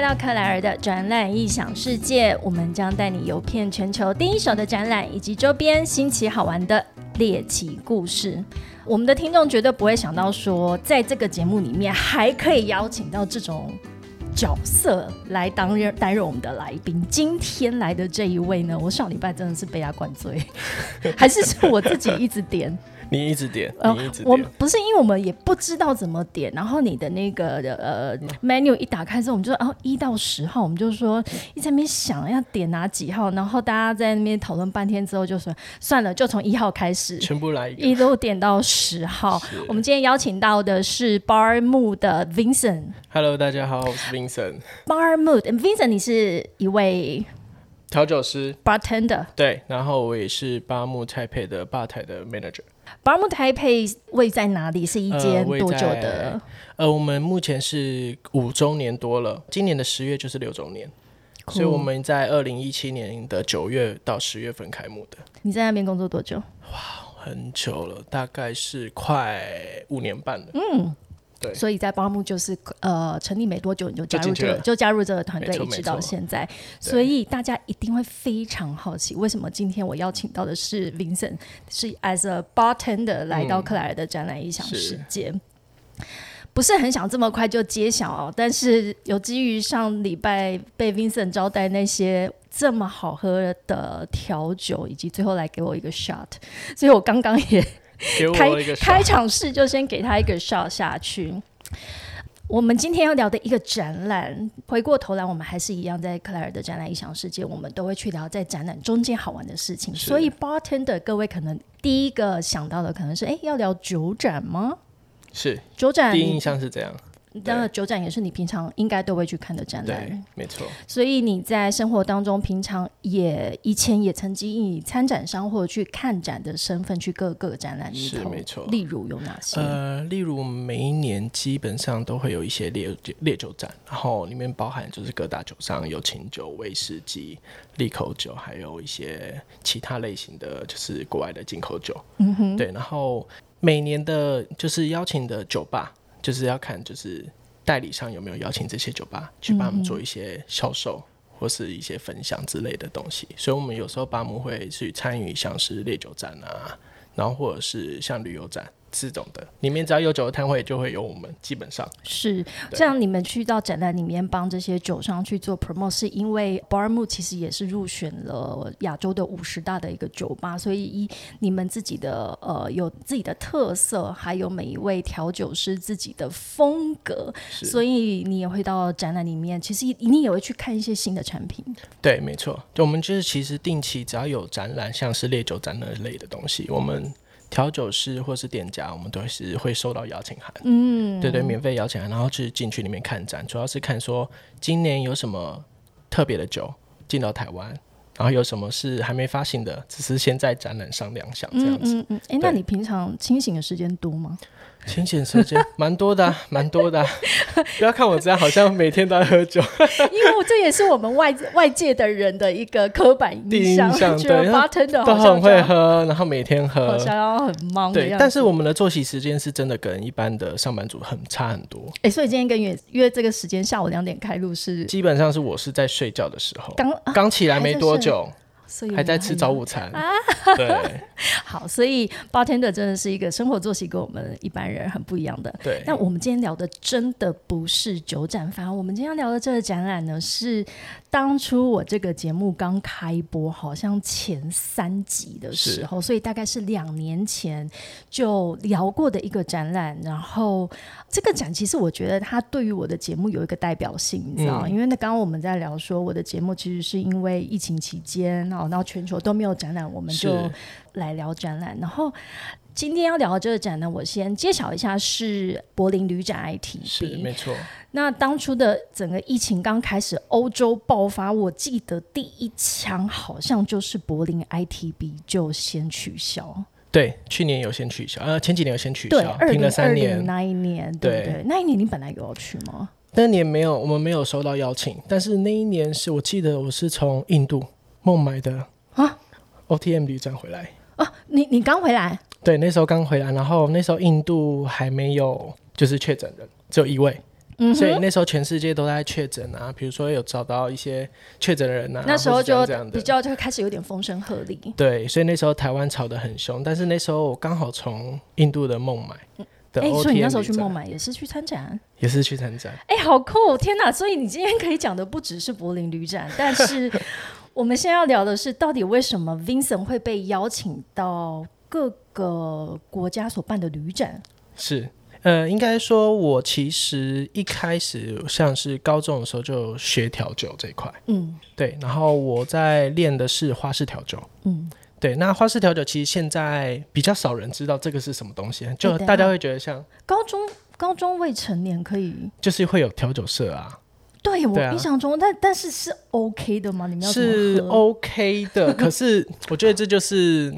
来到克莱尔的展览异想世界，我们将带你游遍全球第一手的展览以及周边新奇好玩的猎奇故事。我们的听众绝对不会想到说，在这个节目里面还可以邀请到这种角色来担任担任我们的来宾。今天来的这一位呢，我上礼拜真的是被他灌醉，还是是我自己一直点。你一直点，你一直我不是因为我们也不知道怎么点，然后你的那个呃 menu 一打开之后，我们就说哦一到十号，我们就说一直在那边想要点哪几号，然后大家在那边讨论半天之后，就说算了，就从一号开始，全部来一路点到十号。我们今天邀请到的是 Bar Mood 的 Vincent。Hello，大家好，我是 Vincent。Bar Mood，Vincent，你是一位调酒师，bartender。对，然后我也是巴木台配的吧台的 manager。巴木台配位在哪里？是一间多久的？呃，我们目前是五周年多了，今年的十月就是六周年，所以我们在二零一七年的九月到十月份开幕的。你在那边工作多久？哇，很久了，大概是快五年半了。嗯。对，所以在巴木就是呃成立没多久你就加入这个就加入这个团队一直到现在，所以大家一定会非常好奇为什么今天我邀请到的是 Vincent 是 as a bartender 来到克莱尔的展览异想世界，不是很想这么快就揭晓哦，但是有基于上礼拜被 Vincent 招待那些这么好喝的调酒，以及最后来给我一个 shot，所以我刚刚也。开开场式就先给他一个 shot 下去。我们今天要聊的一个展览，回过头来，我们还是一样在克莱尔的展览异想世界，我们都会去聊在展览中间好玩的事情。所以，bartender 各位可能第一个想到的可能是，哎，要聊酒展吗？是酒展，第一印象是这样。当然，酒展也是你平常应该都会去看的展览，没错。所以你在生活当中，平常也以前也曾经以参展商或者去看展的身份去各个展览里头，没错。例如有哪些？呃，例如每一年基本上都会有一些烈烈酒展，然后里面包含就是各大酒商有清酒、威士忌、利口酒，还有一些其他类型的就是国外的进口酒。嗯哼，对。然后每年的就是邀请的酒吧。就是要看，就是代理商有没有邀请这些酒吧去帮他们做一些销售或是一些分享之类的东西，所以我们有时候巴姆会去参与像是烈酒展啊，然后或者是像旅游展。这种的，里面只要有酒的摊位，就会有我们。基本上是这样。你们去到展览里面帮这些酒商去做 promote，是因为 Bar Mood 其实也是入选了亚洲的五十大的一个酒吧，所以一你们自己的呃有自己的特色，还有每一位调酒师自己的风格，所以你也会到展览里面，其实你也会去看一些新的产品。对，没错。就我们就是其实定期只要有展览，像是烈酒展那类的东西，我们。调酒师或是店家，我们都是会收到邀请函，嗯，对对，免费邀请函，然后去进去里面看展，主要是看说今年有什么特别的酒进到台湾，然后有什么是还没发行的，只是先在展览上亮相这样子。嗯嗯，哎，那你平常清醒的时间多吗？清醒时间蛮多的，蛮多的。不要看我这样，好像每天都在喝酒。因为这也是我们外外界的人的一个刻板印象，觉得 bartender 都很会喝，然后每天喝，好像要很忙。对，但是我们的作息时间是真的跟一般的上班族很差很多。哎，所以今天跟约约这个时间下午两点开录是，基本上是我是在睡觉的时候，刚刚起来没多久。还在吃早午餐啊？对，好，所以 bartender 真的是一个生活作息跟我们一般人很不一样的。对，但我们今天聊的真的不是酒展，反而我们今天聊的这个展览呢是。当初我这个节目刚开播，好像前三集的时候，所以大概是两年前就聊过的一个展览。然后这个展其实我觉得它对于我的节目有一个代表性，你知道因为那刚刚我们在聊说，我的节目其实是因为疫情期间，然后全球都没有展览，我们就来聊展览。然后今天要聊的这个展呢，我先揭晓一下，是柏林旅展 IT，是没错。那当初的整个疫情刚开始，欧洲爆发，我记得第一枪好像就是柏林 ITB 就先取消。对，去年有先取消，呃，前几年有先取消，停了三年。那一年，对对，那一年你本来有要去吗？那年没有，我们没有收到邀请。但是那一年是我记得我是从印度孟买的啊 OTM 旅展回来啊。你你刚回来？对，那时候刚回来，然后那时候印度还没有就是确诊的，只有一位。嗯所以，那时候全世界都在确诊啊，比如说有找到一些确诊的人啊，那时候就。比较就开始有点风声鹤唳。对，所以那时候台湾吵得很凶，但是那时候我刚好从印度的孟买的哎、所以你那时候去孟买也是去参展？也是去参展，哎、好酷！天哪！所以你今天可以讲的不只是柏林旅展，但是我们现在要聊的是，到底为什么 Vincent 会被邀请到各个国家所办的旅展？是。呃，应该说，我其实一开始像是高中的时候就学调酒这一块，嗯对，然后我在练的是花式调酒，嗯，对，那花式调酒其实现在比较少人知道这个是什么东西，就大家会觉得像高中高中未成年可以。就是会有调酒社啊，对我印象中，但但是是 OK 的吗？你们要是 OK 的，可是我觉得这就是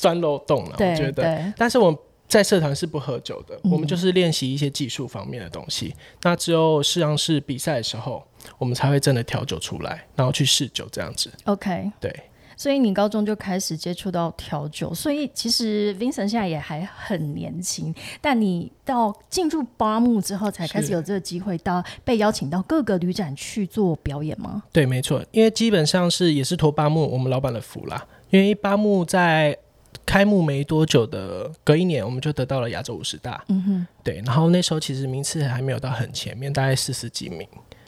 钻漏洞了，我觉得。对，但是我们在社团是不喝酒的，嗯我们就是练习一些技术方面的东西。那只有实际上是比赛的时候，我们才会真的调酒出来，然后去试酒这样子。OK。对，所以你高中就开始接触到调酒，所以其实 Vincent 现在也还很年轻，但你到进入巴木之后，才开始有这个机会到被邀请到各个旅展去做表演吗？对，没错，因为基本上是也是托巴木我们老板的福啦。因为巴木在开幕没多久的隔一年，我们就得到了亚洲五十大。嗯哼，对，然后那时候其实名次还没有到很前面，大概四十几名。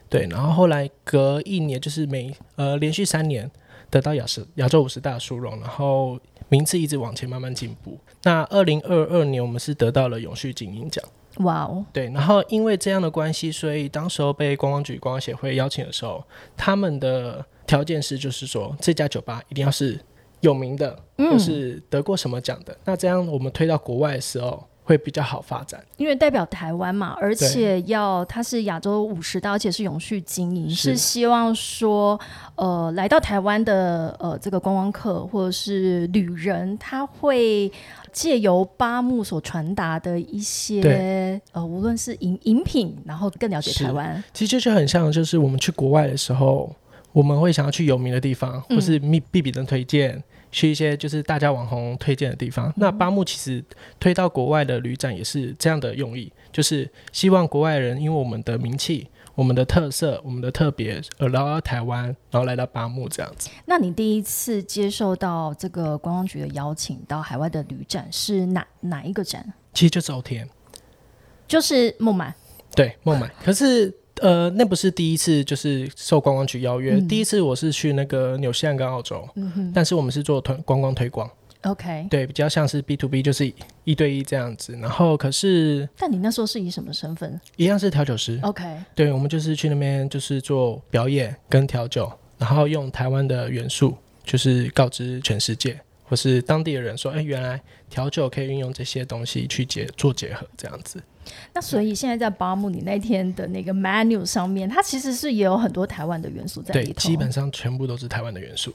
对，然后后来隔一年，就是每呃连续三年得到亚十亚洲五十大殊荣，然后名次一直往前慢慢进步。那二零二二年我们是得到了永续精英奖。哇哦，对，然后因为这样的关系，所以当时候被观光局观光协会邀请的时候，他们的条件是就是说这家酒吧一定要是有名的，嗯或是得过什么奖的。那这样我们推到国外的时候会比较好发展。因为代表台湾嘛，而且要它是亚洲五十大，而且是永续经营，是是希望说，呃，来到台湾的呃这个观光客或者是旅人，他会借由八木所传达的一些呃，无论是饮饮品，然后更了解台湾。其实这就很像，就是我们去国外的时候，我们会想要去有名的地方，嗯或是密必比登推荐，去一些就是大家网红推荐的地方。那巴木其实推到国外的旅展也是这样的用意，就是希望国外人因为我们的名气、我们的特色、我们的特别而来到台湾，然后来到巴木这样子。那你第一次接受到这个观光局的邀请到海外的旅展是哪哪一个展？其实就走天，就是孟买。对，孟买。可是呃，那不是第一次，就是受观光局邀约。嗯第一次我是去那个纽西兰跟澳洲，嗯哼但是我们是做推观光推广。，OK。对，比较像是 B to B，就是一对一这样子。然后可是，但你那时候是以什么身份一样是调酒师。？OK，对，我们就是去那边就是做表演跟调酒，然后用台湾的元素，就是告知全世界或是当地的人说，哎，原来调酒可以运用这些东西去结做结合，这样子。那所以现在在巴木，你那天的那个 menu 上面，它其实是也有很多台湾的元素在里，头。基本上全部都是台湾的元素。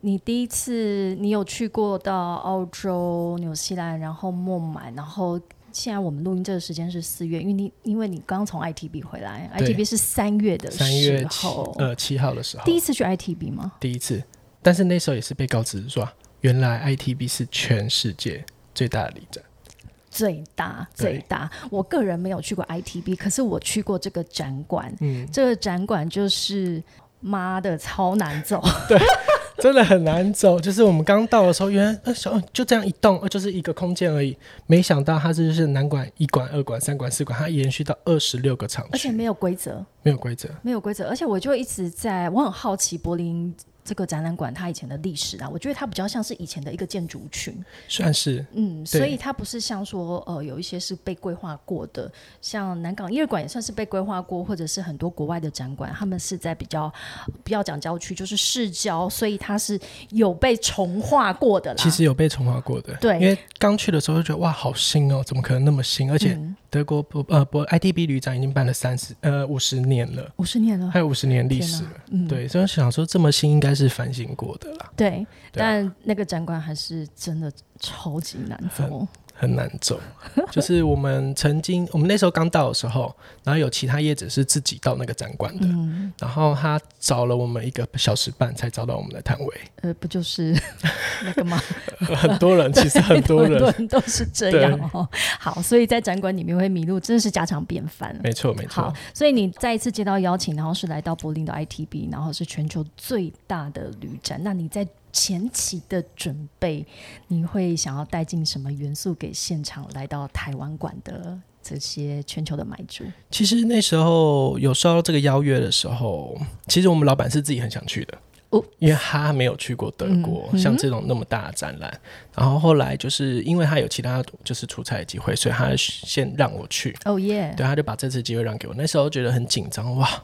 你第一次你有去过到澳洲、纽西兰，然后孟买，然后现在我们录音这个时间是四月，因为你因为你刚从 ITB 回来，ITB 是三月的三月时七，呃七号的时候，第一次去 ITB 吗？第一次，但是那时候也是被告知说，原来 ITB 是全世界最大的礼展。最大最大，我个人没有去过 ITB，可是我去过这个展馆，嗯，这个展馆就是妈的超难走，对真的很难走。就是我们刚到的时候，原来呃小就这样一栋，呃就是一个空间而已。没想到它这就是南馆、一馆、二馆、三馆、四馆，它延续到二十六个厂区，而且没有规则，没有规则。没有规则，而且我就一直在，我很好奇柏林这个展览馆它以前的历史啊，我觉得它比较像是以前的一个建筑群，算是嗯，所以它不是像说呃有一些是被规划过的，像南港夜馆也算是被规划过，或者是很多国外的展馆，他们是在比较不要讲郊区，就是市郊，所以它是有被重划过的啦。其实有被重划过的。对因为刚去的时候就觉得哇，好新哦，怎么可能那么新？而且嗯德国不呃不 ITB 旅展已经办了三十呃五十年了，五十年了。还，有五十年历史。了。嗯，对，所以想说这么新应该是反省过的啦，对，但那个展馆还是真的超级难走。很难走。就是我们曾经，我们那时候刚到的时候，然后有其他业者是自己到那个展馆的，嗯，然后他找了我们一个小时半才找到我们的摊位。呃，不就是 那个吗？很多人，其实很多很多人，人都是这样哦。好，所以在展馆里面会迷路，真的是家常便饭。没错没错好。，所以你再一次接到邀请，然后是来到柏林的 ITB，然后是全球最大的旅展。那你在前期的准备，你会想要带进什么元素给现场来到台湾馆的这些全球的买主？其实那时候有收到这个邀约的时候，其实我们老板是自己很想去的。哦因为他没有去过德国，嗯像这种那么大的展览，然后后来就是因为他有其他就是出差的机会，所以他先让我去，哦耶，对，他就把这次机会让给我。那时候觉得很紧张，哇，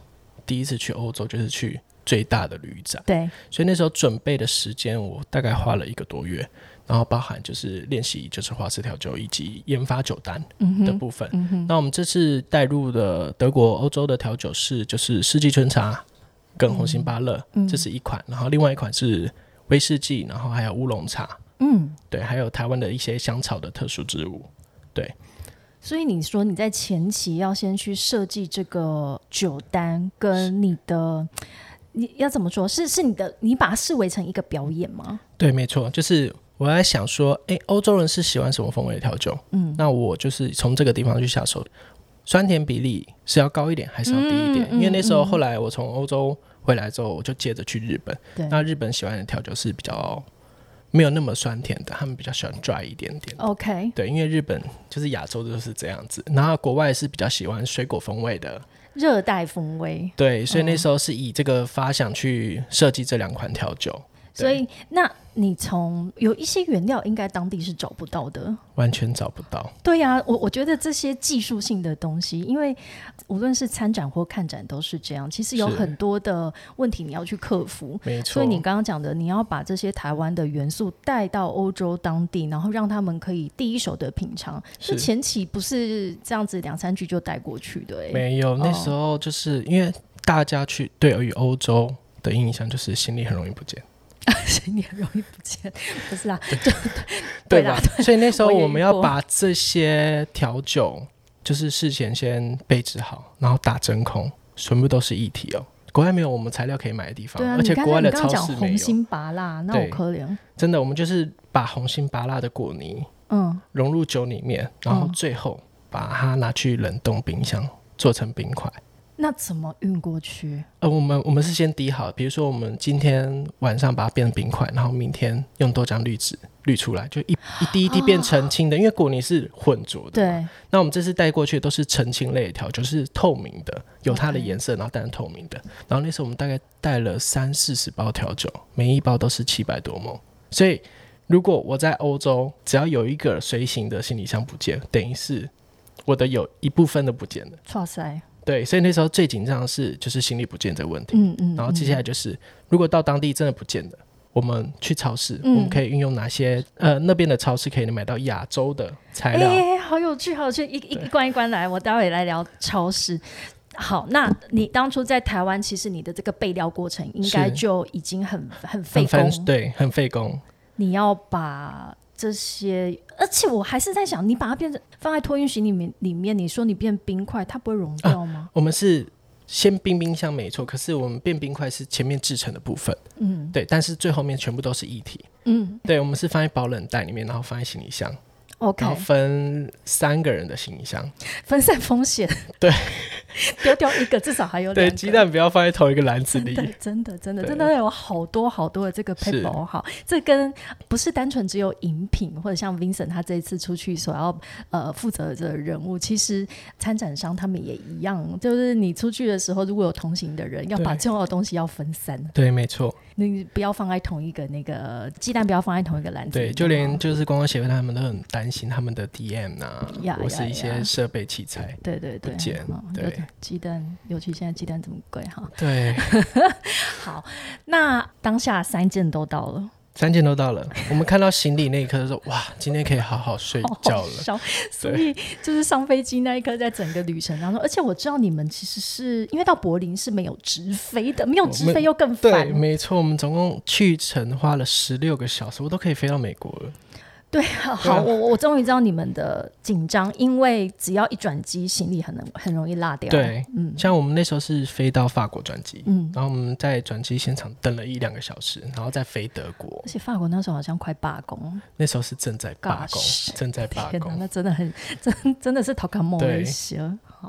第一次去欧洲就是去最大的旅展，对，所以那时候准备的时间我大概花了一个多月，然后包含就是练习就是花式调酒以及研发酒单的部分。那我们这次带入的德国、欧洲的调酒是就是四季春茶跟红心芭乐，嗯这是一款，然后另外一款是威士忌，然后还有乌龙茶，嗯。对，还有台湾的一些香草的特殊植物。所以你说你在前期要先去设计这个酒单，跟你的你要怎么说？是是你的，你把它视为成一个表演吗？对，没错，就是我在想说，诶，欧洲人是喜欢什么风味的调酒？嗯，那我就是从这个地方去下手，酸甜比例是要高一点还是要低一点？嗯因为那时候嗯后来我从欧洲回来之后，我就接着去日本。对那日本喜欢的调酒是比较没有那么酸甜的，他们比较喜欢 dry 一点点。，OK，对，因为日本就是亚洲就是这样子，然后国外是比较喜欢水果风味的，热带风味。对，所以那嗯时候是以这个发想去设计这两款调酒，对所以，那你从有一些原料应该当地是找不到的。完全找不到。对呀、我我觉得这些技术性的东西，因为无论是参展或看展都是这样，其实有很多的问题你要去克服。没错，所以你刚刚讲的，你要把这些台湾的元素带到欧洲当地，然后让他们可以第一手的品尝。是是前期不是这样子两三句就带过去的、欸，没有，那时候就是因为大家去对于欧洲的印象就是行李很容易不见，你很容易不见，不是啊？对对啦吧？所以那时候我们要把这些调酒，就是事前先备制好，然后打真空，全部都是一体哦。国外没有我们材料可以买的地方，对啊，而且国外的超市没有。红心拔辣，那我对可怜。真的，我们就是把红心拔辣的果泥嗯，融入酒里面，然后嗯最后把它拿去冷冻冰箱做成冰块。那怎么运过去？呃，我们我们是先滴好，比如说我们今天晚上把它变成冰块，然后明天用豆浆滤纸滤出来，就一一滴一滴变澄清的，因为果泥是混浊的。。对，那我们这次带过去的都是澄清类的调酒，就是透明的，有它的颜色，然后但是透明的。然后那时候我们大概带了三四十包调酒，每一包都是七百多梦。所以如果我在欧洲，只要有一个随行的行李箱不见，等于是我的有一部分都不见了。哇塞，对，所以那时候最紧张的是就是行李不见这个问题。嗯嗯，然后接下来就是，如果到当地真的不见了，我们去超市，嗯我们可以运用哪些呃那边的超市可以买到亚洲的材哎、料？好有趣，好有趣，一一一关一关来，我待会来聊超市。好，那你当初在台湾，其实你的这个备料过程应该就已经很很费很工，分对，很费工。你要把这些，而且我还是在想，你把它变成放在托运行李里面，里面你说你变冰块，它不会融掉吗？我们是先冰冰箱没错，可是我们变冰块是前面制成的部分，嗯。对，但是最后面全部都是液体。嗯。对，我们是放在保冷袋里面，然后放在行李箱，，OK，然后分三个人的行李箱。分散风险，对，丢掉一个至少还有两对，鸡蛋不要放在同一个篮子里。对，真的，真的，真的有好多好多的这个是 paper 好，这跟不是单纯只有饮品，或者像 Vincent 他这一次出去所要呃负责的这个任务，其实参展商他们也一样，就是你出去的时候，如果有同行的人，要把重要的东西要分散，对，没错，你不要放在同一个那个鸡蛋，不要放在同一个篮子里对，就连哦就是观光协会他们都很担心他们的 DM 啊，呀或是一些设备器材。对对对鸡蛋，尤其现在鸡蛋这么贵哈。对，好，那当下三件都到了。三件都到了。我们看到行李那一刻，说哇，今天可以好好睡觉了。所以就是上飞机那一刻，在整个旅程当中，而且我知道你们其实是因为到柏林是没有直飞的，没有直飞又更对，没错，我们总共去程花了十六个小时，我都可以飞到美国了。对，好，我我终于知道你们的紧张，因为只要一转机，行李很能很容易落掉。对，嗯，像我们那时候是飞到法国转机，嗯，然后我们在转机现场等了一两个小时，然后再飞德国。而且法国那时候好像快罢工，那时候是正在罢工，正在罢工，那真的很真真的是逃卡梦一些。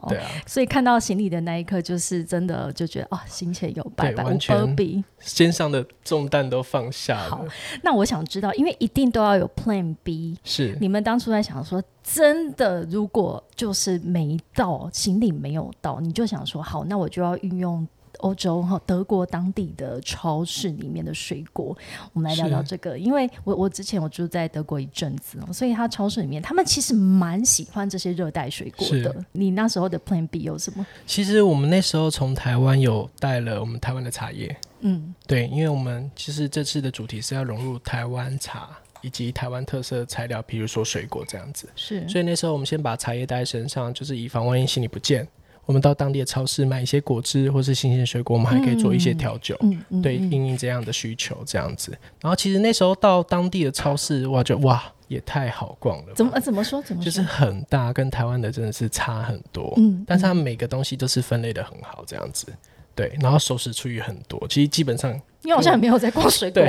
对啊，所以看到行李的那一刻，就是真的就觉得啊，心前有百百无比，肩上的重担都放下了。好，那我想知道，因为一定都要有 Plan B，是你们当初在想说，真的如果就是没到行李没有到，你就想说好，那我就要运用。欧洲哈，德国当地的超市里面的水果，我们来聊聊这个。因为我我之前我住在德国一阵子，所以他超市里面他们其实蛮喜欢这些热带水果的。你那时候的 Plan B 有什么？其实我们那时候从台湾有带了我们台湾的茶叶，嗯，对，因为我们其实这次的主题是要融入台湾茶以及台湾特色材料，比如说水果这样子。是，所以那时候我们先把茶叶带在身上，就是以防万一行李不见。我们到当地的超市买一些果汁或是新鲜水果，我们还可以做一些调酒，对，应应这样的需求这样子。然后其实那时候到当地的超市，哇，就哇也太好逛了。怎么怎么说？怎么就是很大，跟台湾的真的是差很多。嗯，但是它每个东西都是分类的很好，这样子。对，然后熟食区域很多，其实基本上。你好像也没有在逛水果，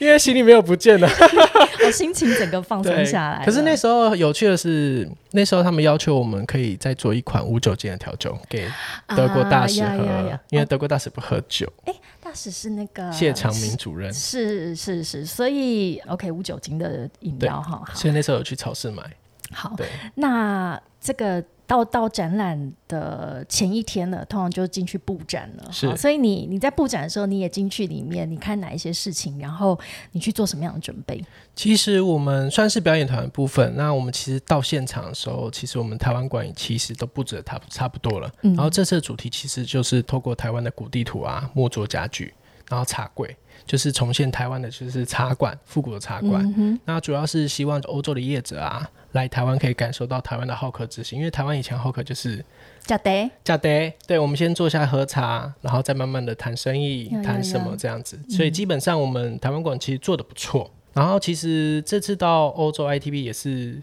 因为行李没有不见了，我心情整个放松下来。可是那时候有趣的是，那时候他们要求我们可以再做一款无酒精的调酒给德国大使喝，因为德国大使不喝酒。哎，大使是那个谢长明主任，是是是，所以 OK 无酒精的饮料哈。所以那时候有去超市买。好，那这个。到到展览的前一天了，通常就进去布展了。是，所以你你在布展的时候，你也进去里面，你看哪一些事情，然后你去做什么样的准备？其实我们算是表演团的部分。那我们其实到现场的时候，其实我们台湾馆其实都布置的差差不多了。然后这次的主题其实就是透过台湾的古地图啊、木作家具，然后茶柜。就是重现台湾的，就是茶馆，复古的茶馆。那主要是希望欧洲的业者啊，来台湾可以感受到台湾的好客之心。因为台湾以前好客就是假的，假的。对，我们先坐下喝茶，然后再慢慢的谈生意，谈什么这样子。所以基本上我们台湾馆其实做的不错。然后其实这次到欧洲 ITB 也是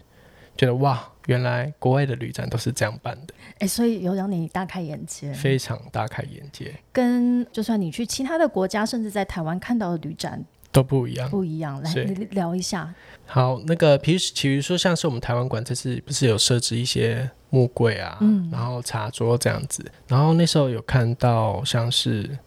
觉得哇。原来国外的旅展都是这样办的，哎，所以有让你大开眼界，非常大开眼界。跟就算你去其他的国家，甚至在台湾看到的旅展都不一样，不一样。来聊一下。好，那个平时，比如说像是我们台湾馆这次不是有设置一些木柜啊，嗯，然后茶桌这样子，然后那时候有看到像是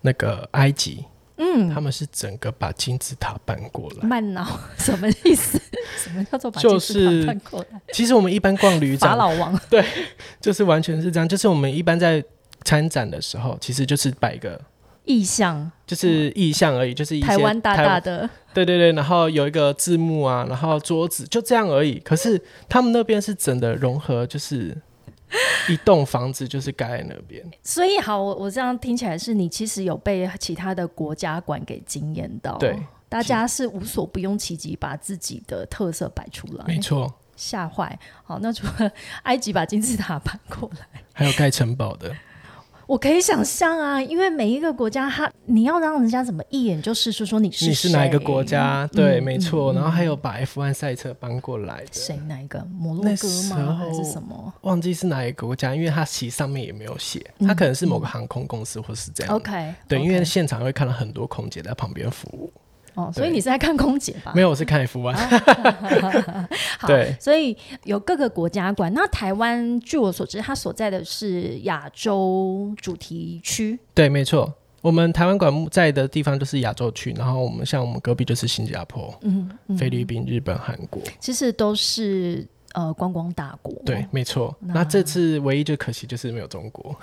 那个埃及。嗯，他们是整个把金字塔搬过来。慢脑 什么意思？什么叫做把金字塔搬过来？其实我们一般逛旅展，法老王对，就是完全是这样。就是我们一般在参展的时候，其实就是摆个意象，就是意象而已，就是台湾大大的，对对对，然后有一个字幕啊，然后桌子就这样而已。可是他们那边是整的融合，就是。一栋房子就是盖在那边，所以好，我我这样听起来是你其实有被其他的国家馆给惊艳到，对，大家是无所不用其极把自己的特色摆出来，没错，吓坏。好，那除了 埃及把金字塔搬过来，还有盖城堡的。我可以想象啊，因为每一个国家，他你要让人家怎么一眼就识出说你是你是哪一个国家？对，没错。然后还有把 F1 赛车搬过来的，谁哪一个？摩洛哥吗？还是什么？忘记是哪一个国家，因为它其实上面也没有写，它可能是某个航空公司或是这样。OK，对，因为现场会看到很多空姐在旁边服务。哦，所以你是在看空姐吧？没有，我是看 F 1。好，对，所以有各个国家馆。那台湾，据我所知，它所在的是亚洲主题区。对，没错，我们台湾馆在的地方就是亚洲区，然后我们像我们隔壁就是新加坡、嗯，菲律宾、日本、韩国，其实都是呃观光大国。对，没错。那这次唯一就可惜就是没有中国。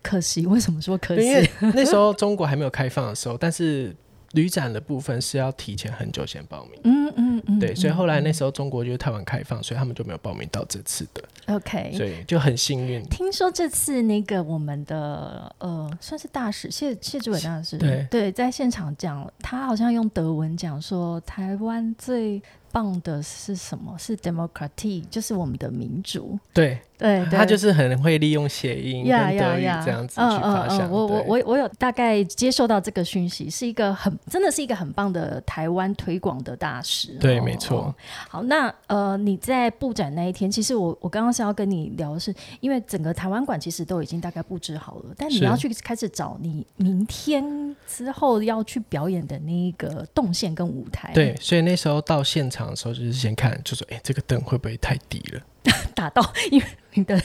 可惜？为什么说可惜？因为那时候中国还没有开放的时候，但是。旅展的部分是要提前很久先报名，嗯嗯嗯，对，所以后来那时候中国就是太晚开放，所以他们就没有报名到这次的。OK，所以就很幸运。听说这次那个我们的呃，算是大使谢谢志伟大使，对对，在现场讲，他好像用德文讲说台湾最。棒的是什么？是 democracy，就是我们的民主。对，对，他就是很会利用谐音跟德语这样子去发想。我我我我有大概接受到这个讯息，是一个很真的是一个很棒的台湾推广的大使。对，没错。好，那呃，你在布展那一天，其实我我刚刚是要跟你聊的是，因为整个台湾馆其实都已经大概布置好了，但你要去开始找你明天之后要去表演的那一个动线跟舞台。对，所以那时候到现场的时候，就是先看，就说，哎，这个灯会不会太低了？打到，因为你的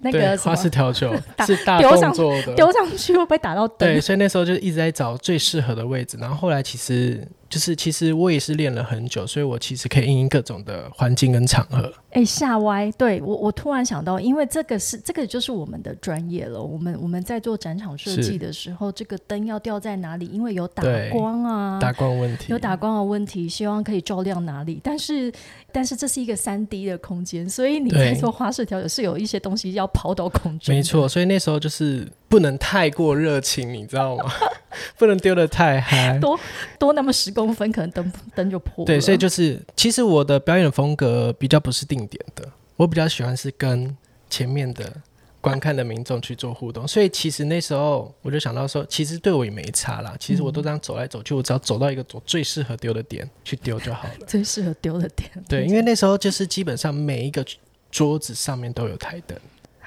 那个花式调酒 是大动作的，丢上去会不会打到灯？对，所以那时候就一直在找最适合的位置，然后后来其实。就是其实我也是练了很久，所以我其实可以应应各种的环境跟场合。哎，下歪，对我我突然想到，因为这个是这个就是我们的专业了。我们我们在做展场设计的时候，这个灯要吊在哪里？因为有打光啊，打光问题，有打光的问题，希望可以照亮哪里。但是但是这是一个三 D 的空间，所以你在做花式调整是有一些东西要抛到空中。没错，所以那时候就是不能太过热情，你知道吗？不能丢的太嗨，多多那么十公分，可能灯灯就破。对，所以就是其实我的表演风格比较不是定点的，我比较喜欢是跟前面的观看的民众去做互动。所以其实那时候我就想到说，其实对我也没差啦。其实我都这样走来走去，我只要走到一个我最适合丢的点去丢就好了。最适合丢的点。对，因为那时候就是基本上每一个桌子上面都有台灯。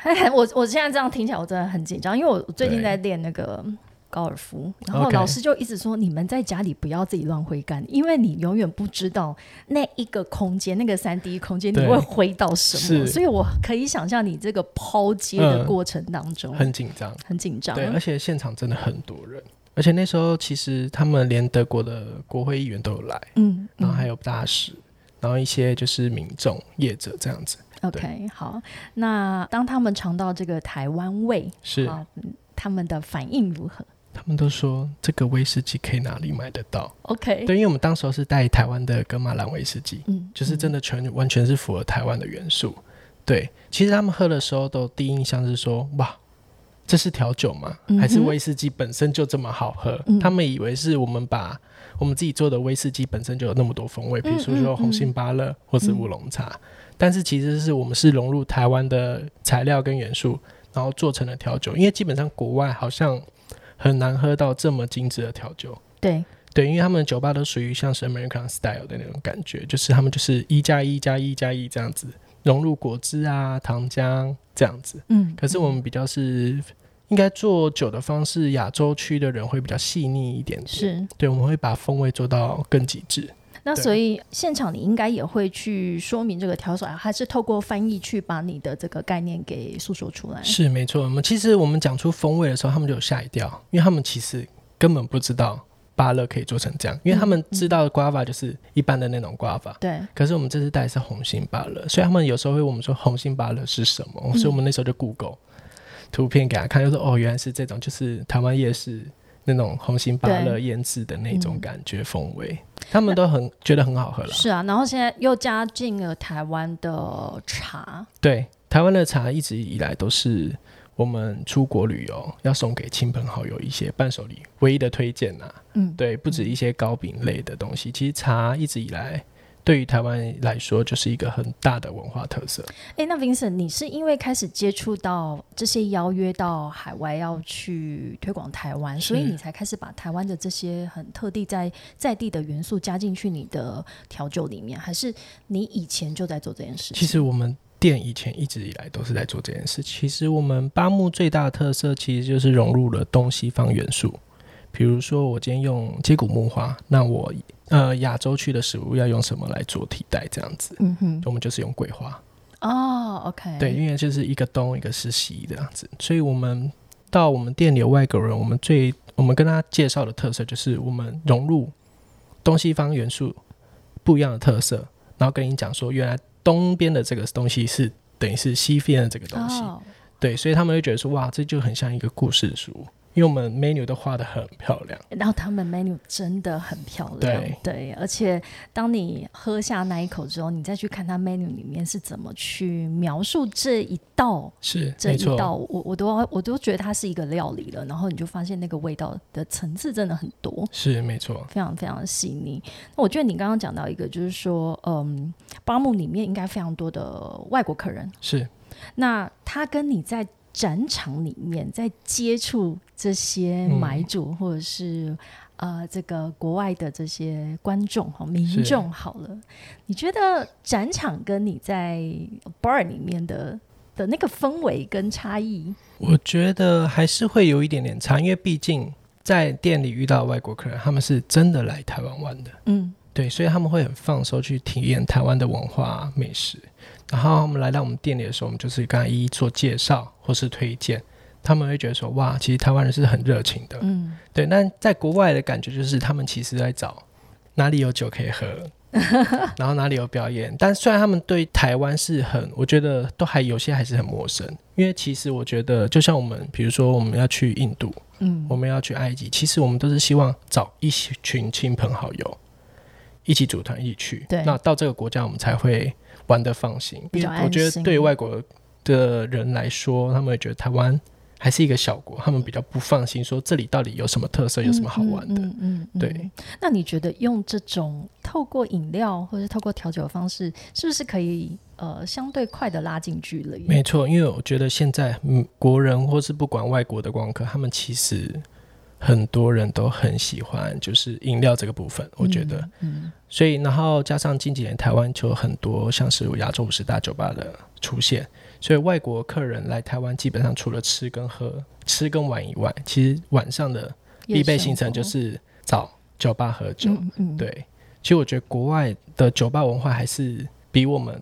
我我现在这样听起来我真的很紧张，因为我最近在练那个。高尔夫，然后老师就一直说：“你们在家里不要自己乱挥杆，因为你永远不知道那一个空间，那个三 D 空间你会挥到什么。”所以我可以想象你这个抛接的过程当中很紧张，很紧张。对，而且现场真的很多人，而且那时候其实他们连德国的国会议员都有来，嗯，然后还有大使，然后一些就是民众业者这样子。OK，好，那当他们尝到这个台湾味，是他们的反应如何？他们都说这个威士忌可以哪里买得到？OK，对，因为我们当时候是带台湾的格马兰威士忌，嗯，就是真的全完全是符合台湾的元素。对，其实他们喝的时候都第一印象是说，哇，这是调酒吗？还是威士忌本身就这么好喝？他们以为是我们把我们自己做的威士忌本身就有那么多风味，比如说说红心芭乐或是乌龙茶，但是其实是我们是融入台湾的材料跟元素，然后做成了调酒。因为基本上国外好像。很难喝到这么精致的调酒，对对，因为他们的酒吧都属于像是 American style 的那种感觉，就是他们就是一加一加一加一这样子融入果汁啊、糖浆这样子。嗯，可是我们比较是应该做酒的方式，亚洲区的人会比较细腻一点，是对，我们会把风味做到更极致。那所以现场你应该也会去说明这个调手，还是透过翻译去把你的这个概念给诉说出来？是没错。我们其实我们讲出风味的时候，他们就有吓一跳，因为他们其实根本不知道芭乐可以做成这样，因为他们知道的瓜法就是一般的那种瓜法。对。可是我们这次带的是红心芭乐，所以他们有时候会问我们说红心芭乐是什么，所以我们那时候就 Google 图片给他看，就说哦，原来是这种，就是台湾夜市。那种红心芭乐腌制的那种感觉风味，他们都很觉得很好喝了。是啊，然后现在又加进了台湾的茶。对，台湾的茶一直以来都是我们出国旅游要送给亲朋好友一些伴手礼唯一的推荐呐。嗯，对，不止一些糕饼类的东西，其实茶一直以来。对于台湾来说，就是一个很大的文化特色。哎，那 Vincent，你是因为开始接触到这些邀约到海外要去推广台湾，所以你才开始把台湾的这些很特地在在地的元素加进去你的调酒里面，还是你以前就在做这件事？其实我们店以前一直以来都是在做这件事。其实我们八木最大的特色其实就是融入了东西方元素，比如说我今天用接骨木花，那我。呃，亚洲区的食物要用什么来做替代？这样子，嗯哼，我们就是用桂花。哦，OK，对，因为就是一个东，一个是西这样子，所以我们到我们店里有外国人，我们最我们跟他介绍的特色就是我们融入东西方元素不一样的特色，然后跟你讲说，原来东边的这个东西是等于是西边的这个东西，对，所以他们会觉得说，哇，这就很像一个故事书。因为我们 menu 都画的很漂亮。然后他们 menu 真的很漂亮，对而且当你喝下那一口之后，你再去看它 menu 里面是怎么去描述这一道，是这一道，我我都我都觉得它是一个料理了。然后你就发现那个味道的层次真的很多，是没错，非常非常细腻。那我觉得你刚刚讲到一个，就是说，嗯，巴木里面应该非常多的外国客人，是。那他跟你在展场里面在接触这些买主，或者是呃这个国外的这些观众哈民众好了，你觉得展场跟你在 bar 里面的的那个氛围跟差异？我觉得还是会有一点点差，因为毕竟在店里遇到外国客人，他们是真的来台湾玩的，嗯，对，所以他们会很放手去体验台湾的文化美食。然后我们来到我们店里的时候，我们就是刚才一一做介绍或是推荐，他们会觉得说哇，其实台湾人是很热情的，嗯，对。那在国外的感觉就是他们其实在找哪里有酒可以喝，然后哪里有表演。但虽然他们对台湾是很，我觉得都还有些还是很陌生，因为其实我觉得就像我们，比如说我们要去印度，嗯，我们要去埃及，其实我们都是希望找一群亲朋好友一起组团一起去，对。那到这个国家我们才会。玩的放心，因为我觉得对外国的人来说，他们会觉得台湾还是一个小国，他们比较不放心，说这里到底有什么特色，有什么好玩的。嗯嗯，对。那你觉得用这种透过饮料或者透过调酒的方式，是不是可以呃相对快的拉近距离？没错，因为我觉得现在嗯国人或是不管外国的光客，他们其实。很多人都很喜欢，就是饮料这个部分，我觉得，嗯，所以然后加上近几年台湾就有很多像是亚洲五十大酒吧的出现，所以外国客人来台湾基本上除了吃跟喝、吃跟玩以外，其实晚上的必备行程就是找酒吧喝酒。嗯对，其实我觉得国外的酒吧文化还是比我们。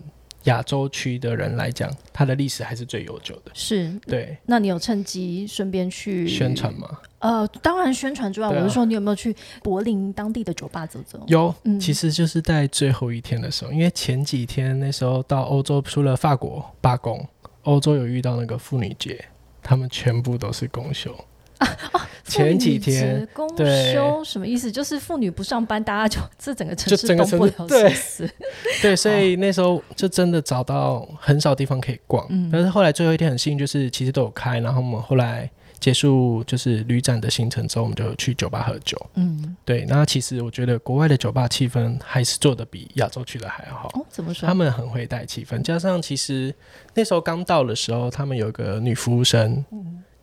亚洲区的人来讲，它的历史还是最悠久的。是，对。那你有趁机顺便去宣传吗？呃，当然宣传之外，我是说你有没有去柏林当地的酒吧走走？有，其实就是在最后一天的时候，因为前几天那时候到欧洲，除了法国罢工，欧洲有遇到那个妇女节，他们全部都是公休。前几天公休什么意思？就是妇女不上班，大家就这整个城市动不了。对，对，所以那时候就真的找到很少地方可以逛。嗯，但是后来最后一天很幸运，就是其实都有开。然后我们后来结束就是旅展的行程之后，我们就去酒吧喝酒。嗯，对。那其实我觉得国外的酒吧气氛还是做的比亚洲区的还要好。哦，怎么说？他们很会带气氛，加上其实那时候刚到的时候，他们有个女服务生，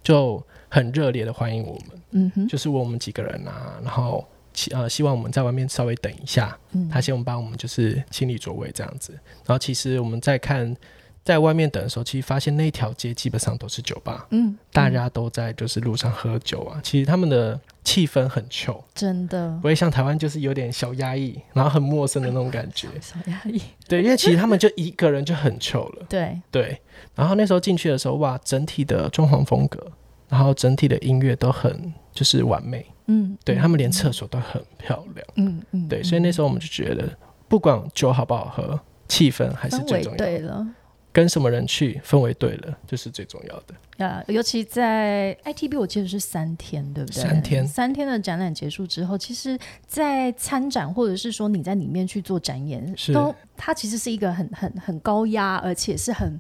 就。很热烈的欢迎我们，嗯哼，就是我们几个人啊，然后希呃希望我们在外面稍微等一下，嗯，他希望帮我们就是清理座位这样子，然后其实我们在看在外面等的时候，其实发现那条街基本上都是酒吧，嗯，大家都在就是路上喝酒啊，其实他们的气氛很臭，真的。不会像台湾就是有点小压抑，然后很陌生的那种感觉，小压抑，对，因为其实他们就一个人就很臭了，对。对，然后那时候进去的时候，哇，整体的装潢风格。然后整体的音乐都很就是完美，嗯，对他们连厕所都很漂亮，嗯嗯，对，所以那时候我们就觉得，不管酒好不好喝，气氛还是最重要。对了，跟什么人去，氛围对了，就是最重要的。呀，尤其在 ITB，我记得是三天，对不对？三天，三天的展览结束之后，其实，在参展或者是说你在里面去做展演，都它其实是一个很很很高压，而且是很。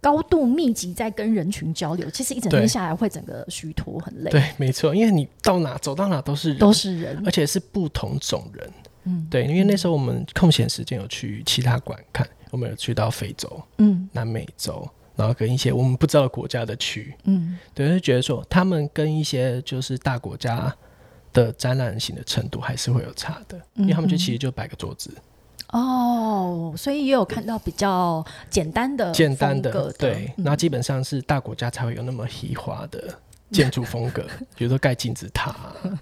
高度密集在跟人群交流，其实一整天下来会整个虚脱很累。对，没错，因为你到哪走到哪都是人，都是人，而且是不同种人。嗯，对，因为那时候我们空闲时间有去其他馆看，我们有去到非洲、嗯，南美洲，然后跟一些我们不知道国家的区，嗯，对，就觉得说他们跟一些就是大国家的展览型的程度还是会有差的，因为他们就其实就摆个桌子。哦，所以也有看到比较简单的、简单的，对，那基本上是大国家才会有那么豪华的建筑风格，比如说盖金字塔，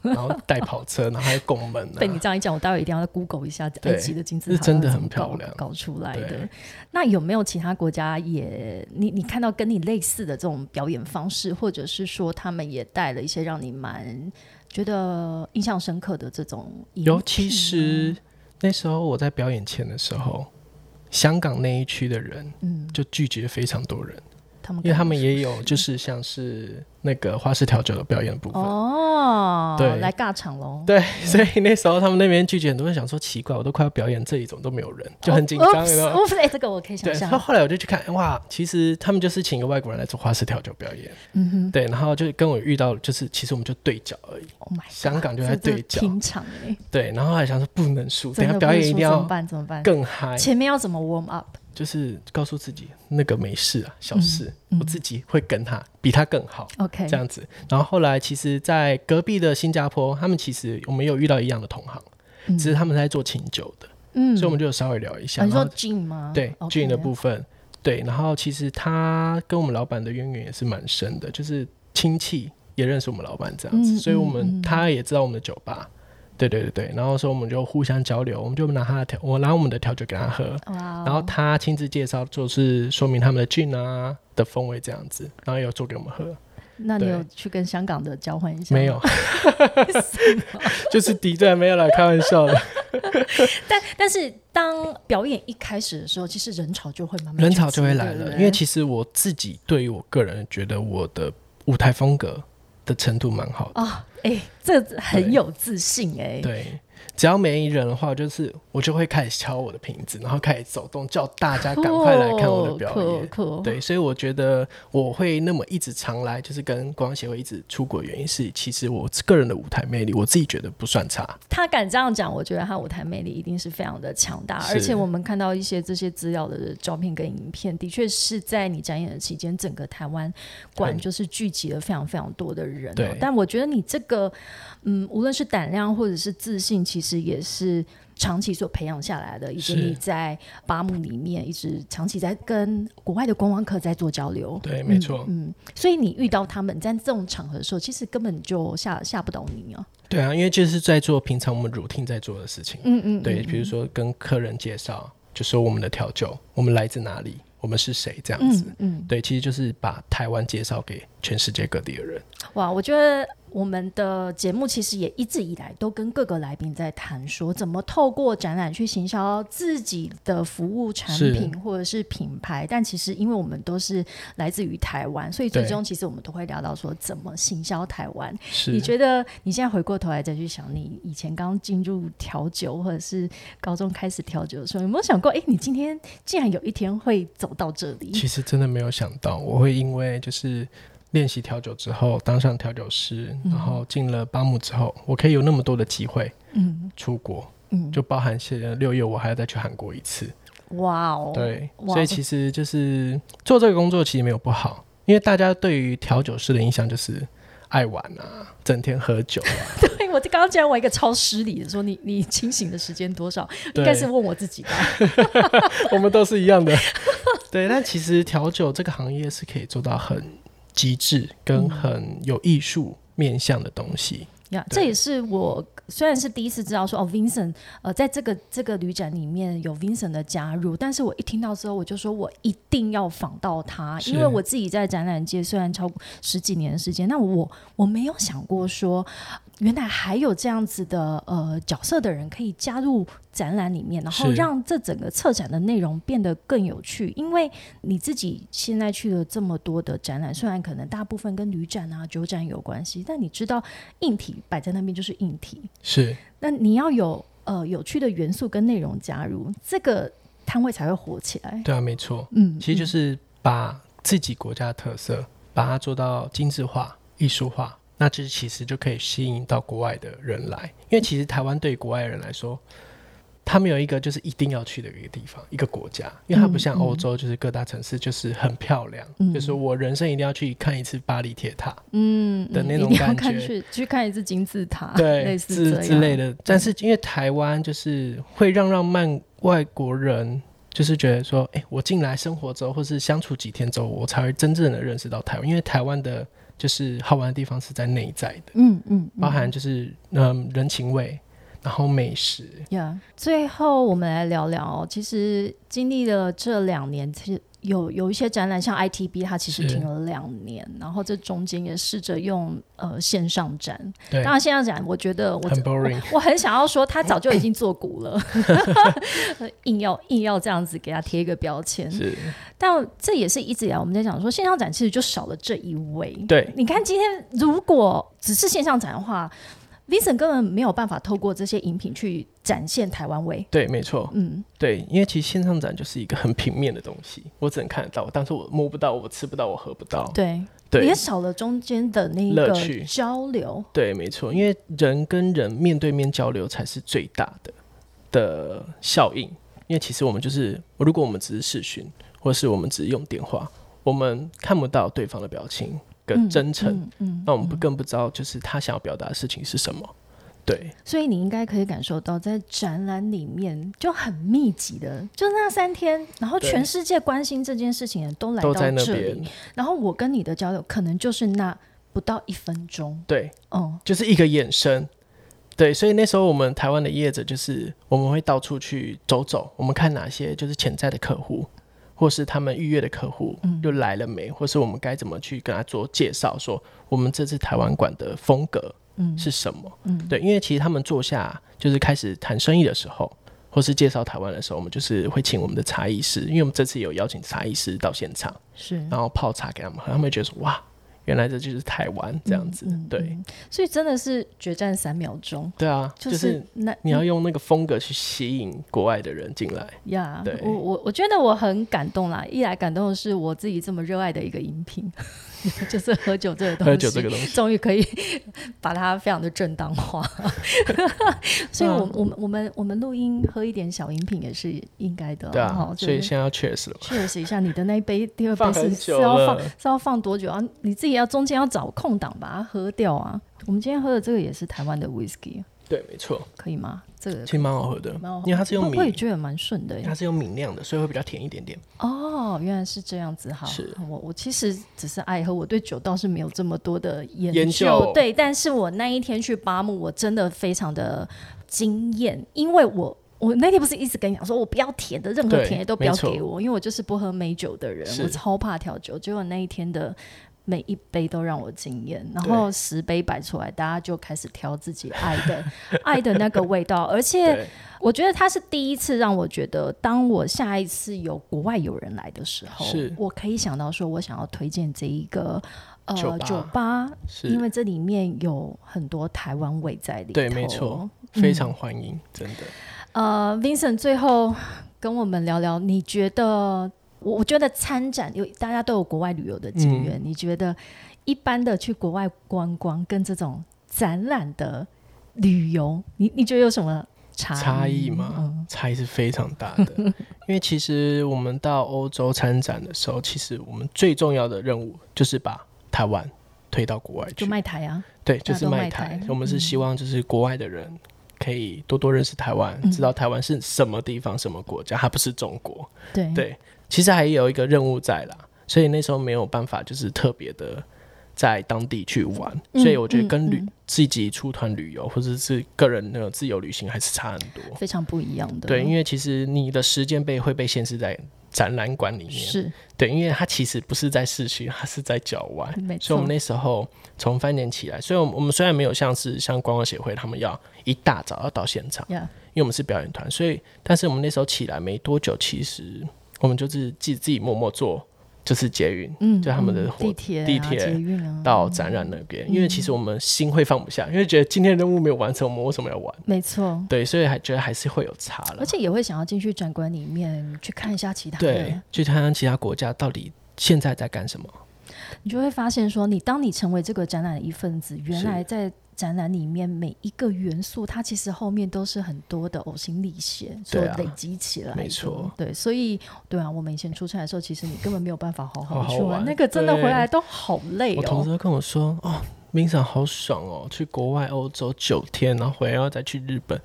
然后带跑车，然后还有拱门。被你这样一讲，我待会一定要 Google 一下埃及的金字塔，是真的很漂亮，搞出来的。那有没有其他国家也你你看到跟你类似的这种表演方式，或者是说他们也带了一些让你蛮觉得印象深刻的这种？尤其是。那时候我在表演前的时候，香港那一区的人，嗯，就拒绝非常多人，他们因为他们也有就是像是那个花式调酒的表演的部分。哦，对来尬场喽。对，所以那时候他们那边拒绝很多人想说奇怪，我都快要表演这一种都没有人，就很紧张，有没有？哦，哎，这个我可以想对，象然后。后来我就去看，哇，其实他们就是请一个外国人来做花式调酒表演，嗯哼对，然后就跟我遇到，就是其实我们就对角而已，，Oh 香港就在对角平常哎，对，然后还想说不能输，等下表演一定要怎么办？怎么办？更嗨，前面要怎么 warm up？就是告诉自己那个没事啊，小事，嗯我自己会跟他比他更好。OK，这样子，然后后来其实，在隔壁的新加坡，他们其实我们有遇到一样的同行，嗯只是他们在做清酒的，嗯所以我们就有稍微聊一下。啊你说然吗？对营的部分，对，然后其实他跟我们老板的渊源也是蛮深的，就是亲戚也认识我们老板这样子，嗯所以我嗯们嗯他也知道我们的酒吧。对对对对，然后说我们就互相交流，我们就拿他的调，我拿我们的调酒给他喝，然后他亲自介绍，就是说明他们的菌啊的风味这样子，然后也有做给我们喝。那你有去跟香港的交换一下？没有，，就是敌对，没有来开玩笑的。但但是当表演一开始的时候，其实人潮就会慢慢人潮就会来了，因为其实我自己对于我个人觉得我的舞台风格的程度蛮好的。啊，哎、这很有自信哎、对，只要没人的话，就是我就会开始敲我的瓶子，然后开始走动，叫大家赶快来看我的表演。对，所以我觉得我会那么一直常来，就是跟国光协会一直出国，原因是其实我个人的舞台魅力，我自己觉得不算差。他敢这样讲，我觉得他舞台魅力一定是非常的强大，而且我们看到一些这些资料的照片跟影片，的确是在你展演的期间，整个台湾馆就是聚集了非常非常多的人、哦对。但我觉得你这个，嗯，无论是胆量或者是自信，其实也是。长期所培养下来的，以及你在八木里面一直长期在跟国外的观光客在做交流，对，没错。嗯，所以你遇到他们在这种场合的时候，其实根本就吓吓不倒你啊。对啊，因为就是在做平常我们 routine 在做的事情。嗯嗯，对，嗯比如说跟客人介绍，就说我们的调酒，我们来自哪里，我们是谁这样子。嗯嗯，对，其实就是把台湾介绍给全世界各地的人。哇，我觉得我们的节目其实也一直以来都跟各个来宾在谈说，怎么透过展览去行销自己的服务产品或者是品牌。但其实因为我们都是来自于台湾，所以最终其实我们都会聊到说怎么行销台湾。你觉得你现在回过头来再去想，你以前刚进入调酒或者是高中开始调酒的时候，有没有想过，哎、你今天竟然有一天会走到这里？其实真的没有想到，我会因为就是练习调酒之后当上调酒师，然后进了巴木之后，我可以有那么多的机会嗯出国，嗯，就包含现在六月我还要再去韩国一次。哇哦，对，所以其实就是做这个工作其实没有不好，因为大家对于调酒师的印象就是爱玩啊，整天喝酒啊。对我刚刚竟然问一个超失礼的，说你你清醒的时间多少？应该是问我自己吧。我们都是一样的。对，但其实调酒这个行业是可以做到很极致跟很有艺术面向的东西。呀、对。这也是我虽然是第一次知道说哦，Vincent 呃，在这个这个旅展里面有 Vincent 的加入，但是我一听到之后，我就说我一定要访到他，因为我自己在展览界虽然超过十几年的时间，那我我没有想过说，原来还有这样子的呃角色的人可以加入展览里面，然后让这整个策展的内容变得更有趣。因为你自己现在去了这么多的展览，虽然可能大部分跟旅展啊、酒展有关系，但你知道硬体摆在那边就是硬体，是那你要有呃有趣的元素跟内容加入，这个摊位才会火起来。对啊，没错。嗯，其实就是把自己国家的特色，把它做到精致化、艺术化，那这其实就可以吸引到国外的人来。因为其实台湾对于国外人来说，他们有一个就是一定要去的一个地方、一个国家，因为它不像欧洲，就是各大城市就是很漂亮，嗯就是我人生一定要去看一次巴黎铁塔，嗯的那种感觉看去去看一次金字塔，对，类似之类的。但是因为台湾就是会让让慢外国人。就是觉得说，哎、我进来生活之后，或是相处几天之后，我才会真正的认识到台湾。因为台湾的，就是好玩的地方是在内在的，嗯嗯，包含就是嗯人情味，然后美食，呀。最后我们来聊聊哦，其实经历了这两年，其实有有一些展览，像 ITB，它其实是停了两年，然后这中间也试着用呃线上展。对当然线上展，我觉得我很 boring 我我很想要说，他早就已经做古了，硬要硬要这样子给他贴一个标签。是，但这也是一直以来我们在讲说，线上展其实就少了这一位。对你看今天如果只是线上展的话，Vincent 根本没有办法透过这些饮品去展现台湾味。对，没错，嗯，对，因为其实线上展就是一个很平面的东西，我只能看得到，但是我摸不到，我吃不到，我喝不到。对，对也少了中间的那一个交流。对，没错，因为人跟人面对面交流才是最大的的效应。因为其实我们就是，如果我们只是视讯，或是我们只是用电话，我们看不到对方的表情跟真诚，嗯嗯那我们不更不知道就是他想要表达的事情是什么。对，所以你应该可以感受到，在展览里面就很密集的，就那三天，然后全世界关心这件事情的人都来到都在那这边里，然后我跟你的交流可能就是那不到一分钟，对，哦，就是一个眼神。对，所以那时候我们台湾的业者就是我们会到处去走走，我们看哪些就是潜在的客户，或是他们预约的客户又来了没，或是我们该怎么去跟他做介绍，说我们这次台湾馆的风格嗯。是什么？嗯。对，因为其实他们坐下就是开始谈生意的时候，或是介绍台湾的时候，我们就是会请我们的茶艺师，因为我们这次有邀请茶艺师到现场，是，然后泡茶给他们喝，他们会觉得说哇，原来这就是台湾这样子。嗯对，嗯所以真的是决战三秒钟，对啊，就就是是那你要用那个风格去吸引国外的人进来。呀对我我我觉得我很感动啦。一来感动的是我自己这么热爱的一个饮品，就是喝酒这个东西，喝酒这个东西，终于可以 把它非常的正当化。所以我，嗯我们我们我们录音喝一点小饮品也是应该的，对啊哈，就是所以现在要 cheers 了嘛。确实一下你的那一杯第二杯是是要放是要放多久啊？你自己要中间要找空档把它喝掉啊。我们今天喝的这个也是台湾的 whisky，对，没错，可以吗？这个其实蛮好喝的，蛮好喝因为它是用米我也，觉得蛮顺的耶它。是用米酿的，所以会比较甜一点点。哦，原来是这样子哈。是我我其实只是爱喝，我对酒倒是没有这么多的研研究对，但是我那一天去巴木，我真的非常的惊艳，因为我。我那天不是一直跟你讲说，我不要甜的，任何甜的都不要给我，因为我就是不喝美酒的人，我超怕调酒。结果那一天的每一杯都让我惊艳，然后十杯摆出来，大家就开始挑自己爱的 爱的那个味道，而且，我觉得它是第一次让我觉得，当我下一次有国外友人来的时候是，我可以想到说，我想要推荐这一个呃酒吧因为这里面有很多台湾味在里头。对，没错，非常欢迎，真的。呃，Vincent，最后跟我们聊聊，你觉得？我我觉得参展有大家都有国外旅游的经验，你觉得一般的去国外观光跟这种展览的旅游，你你觉得有什么差差异吗？嗯。差异是非常大的，因为其实我们到欧洲参展的时候，其实我们最重要的任务就是把台湾推到国外去。就，卖台啊，对，就是卖卖台。台。我们是希望就是国外的人可以多多认识台湾，嗯。知道台湾是什么地方、什么国家，它不是中国。对。对，其实还有一个任务在啦，所以那时候没有办法就是特别的在当地去玩，嗯所以我觉得跟旅、自己出团旅游或者是个人那种自由旅行还是差很多。非常不一样的。对，因为其实你的时间被会被限制在展览馆里面。是对，因为它其实不是在市区，它是在郊外。没错所以我们，那时候从翻年起来，所以我们我们虽然没有像是像观光协会他们要一大早要到现场，呀，因为我们是表演团，所以但是我们那时候起来没多久，其实我们就是自己自己默默做，就是捷运嗯，就他们的地铁啊、地铁到展览那边，因为其实我们心会放不下，因为觉得今天任务没有完成，我们为什么要玩？没错。对，所以还觉得还是会有差了而。且也会想要进去展馆里面去看一下其他对的，，去看看其他国家到底现在在干什么。你就会发现说，你当你成为这个展览的一份子，原来在展览里面每一个元素，它其实后面都是很多的呕心沥血所累积起来的。没错对，所以对啊，我们以前出差的时候，其实你根本没有办法好好好去玩，玩那个真的回来都好累哦。我同事都跟我说：“哦，明赏好爽哦，去国外欧洲九天，然后回来要再去日本，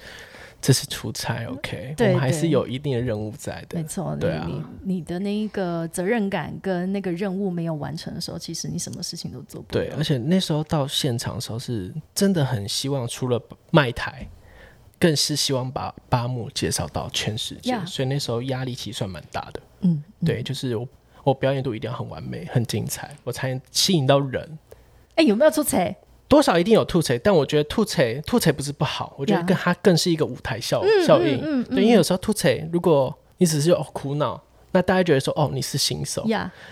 这是出差，OK？对我们还是有一定的任务在的没。错，对啊你的那一个责任感跟那个任务没有完成的时候，其实你什么事情都做不对，了。而且那时候到现场的时候，是真的很希望除了卖台，更是希望把巴木介绍到全世界呀所以那时候压力其实算蛮大的。嗯，嗯对，就是我我表演度一定要很完美、很精彩，我才能吸引到人。哎，有没有出彩？多少一定有吐槽，但我觉得吐槽吐槽不是不好，我觉得更它更是一个舞台效效应。对，因为有时候吐槽，如果你只是哦苦恼，那大家觉得说哦你是新手，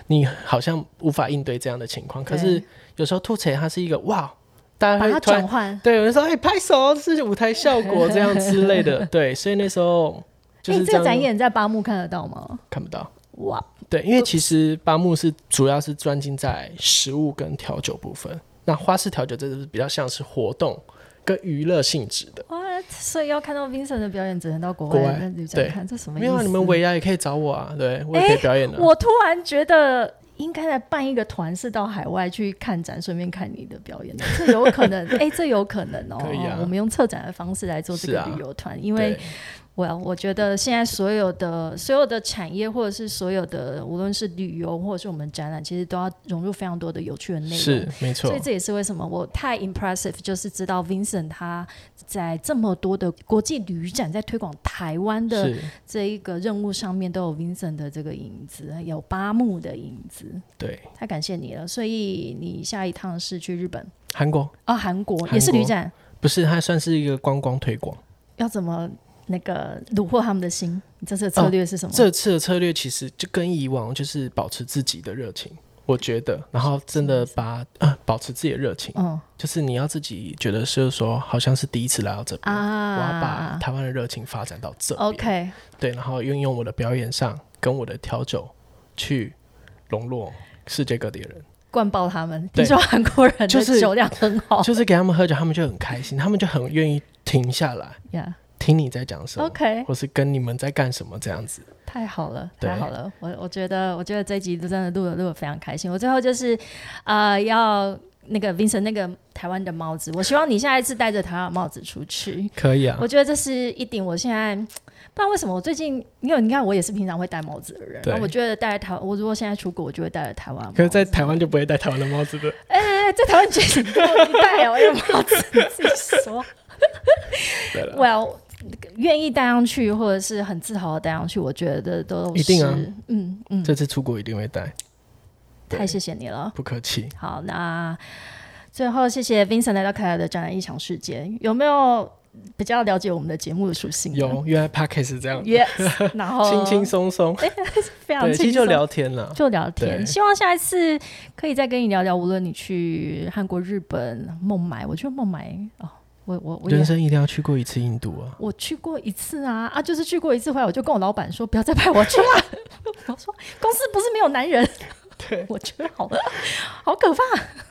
你好像无法应对这样的情况。可是有时候吐槽它是一个哇，大家会转换，对，有人说哎拍手是舞台效果这样之类的。对，所以那时候就是这个展演在八木看得到吗？看不到。哇，对，因为其实八木是主要是专精在食物跟调酒部分。那花式调酒真的是比较像是活动跟娱乐性质的，哇！所以要看到 Vincent 的表演，只能到国外那旅展看，这什么意思？没有，你们维亚也可以找我啊，对我也可以表演的。我突然觉得应该来办一个团，是到海外去看展，顺便看你的表演的，这有可能？哎，这有可能哦。可以啊，我们用策展的方式来做这个旅游团，因为。我我觉得现在所有的所有的产业，或者是所有的，无论是旅游或者是我们展览，其实都要融入非常多的有趣的内容。是没错。所以这也是为什么我太 impressive，就是知道 Vincent 他在这么多的国际旅展在推广台湾的这一个任务上面，都有 Vincent 的这个影子，有八木的影子。对，太感谢你了。所以你下一趟是去日本、韩国啊？韩国也是旅展？不是，它算是一个观光推广。要怎么？那个虏获他们的心，你这次的策略是什么？这次的策略其实就跟以往就是保持自己的热情，我觉得，然后真的把呃保持自己的热情，嗯，就是你要自己觉得是说好像是第一次来到这边，啊。我要把台湾的热情发展到这，OK，对，然后运用我的表演上跟我的调酒去笼络世界各地的人，灌爆他们。听说韩国人就是酒量很好，就是给他们喝酒，他们就很开心，他们就很愿意停下来。听你在讲什么，OK，或是跟你们在干什么这样子，太好了，太好了，我我觉得，我觉得这一集真的录了录的非常开心。我最后就是，呃，要那个 Vincent 那个台湾的帽子，我希望你下一次戴着台湾帽子出去，可以啊。我觉得这是一顶，我现在不知道为什么，我最近因为你看我也是平常会戴帽子的人，我觉得戴台，我如果现在出国，我就会戴着台湾。可是，在台湾就不会戴台湾的帽子的。哎，在台湾绝对不戴啊，我有帽子自己说。Well。愿意带上去，或者是很自豪的带上去，我觉得都一定啊，嗯嗯，这次出国一定会带。太谢谢你了，不客气。好，那最后谢谢 Vincent 来到凯尔的展览异想世界，有没有比较了解我们的节目的属性？有，原来 p a r k 是这样，Yes，然后轻轻松松，哎 非常轻松就聊天了，就聊天。希望下一次可以再跟你聊聊，无论你去韩国、日本、孟买，我觉得孟买哦。我我我人生一定要去过一次印度啊！我去过一次啊啊，就是去过一次回来，我就跟我老板说，不要再派我去了。我说公司不是没有男人。对，我觉得好，好可怕。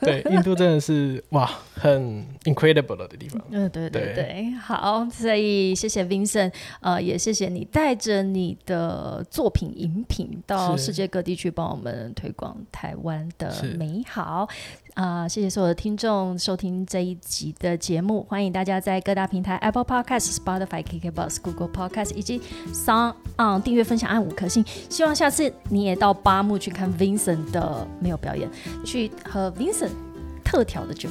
对，印度真的是哇，很 incredible 的地方。嗯，对对对，好，所以谢谢 Vincent，呃，也谢谢你带着你的作品饮品到世界各地去帮我们推广台湾的美好。啊，谢谢所有的听众收听这一集的节目，欢迎大家在各大平台 Apple Podcast、Spotify、KKBox、Google Podcast 以及 Sound On 订阅、分享、按五颗星。希望下次你也到八木去看 Vincent 的没有表演，去喝 Vincent 特调的酒。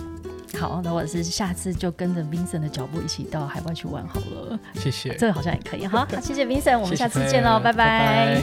好，那我是下次就跟着 Vincent 的脚步一起到海外去玩好了。谢谢，这个好像也可以哈。谢谢 Vincent，我们下次见喽，拜拜。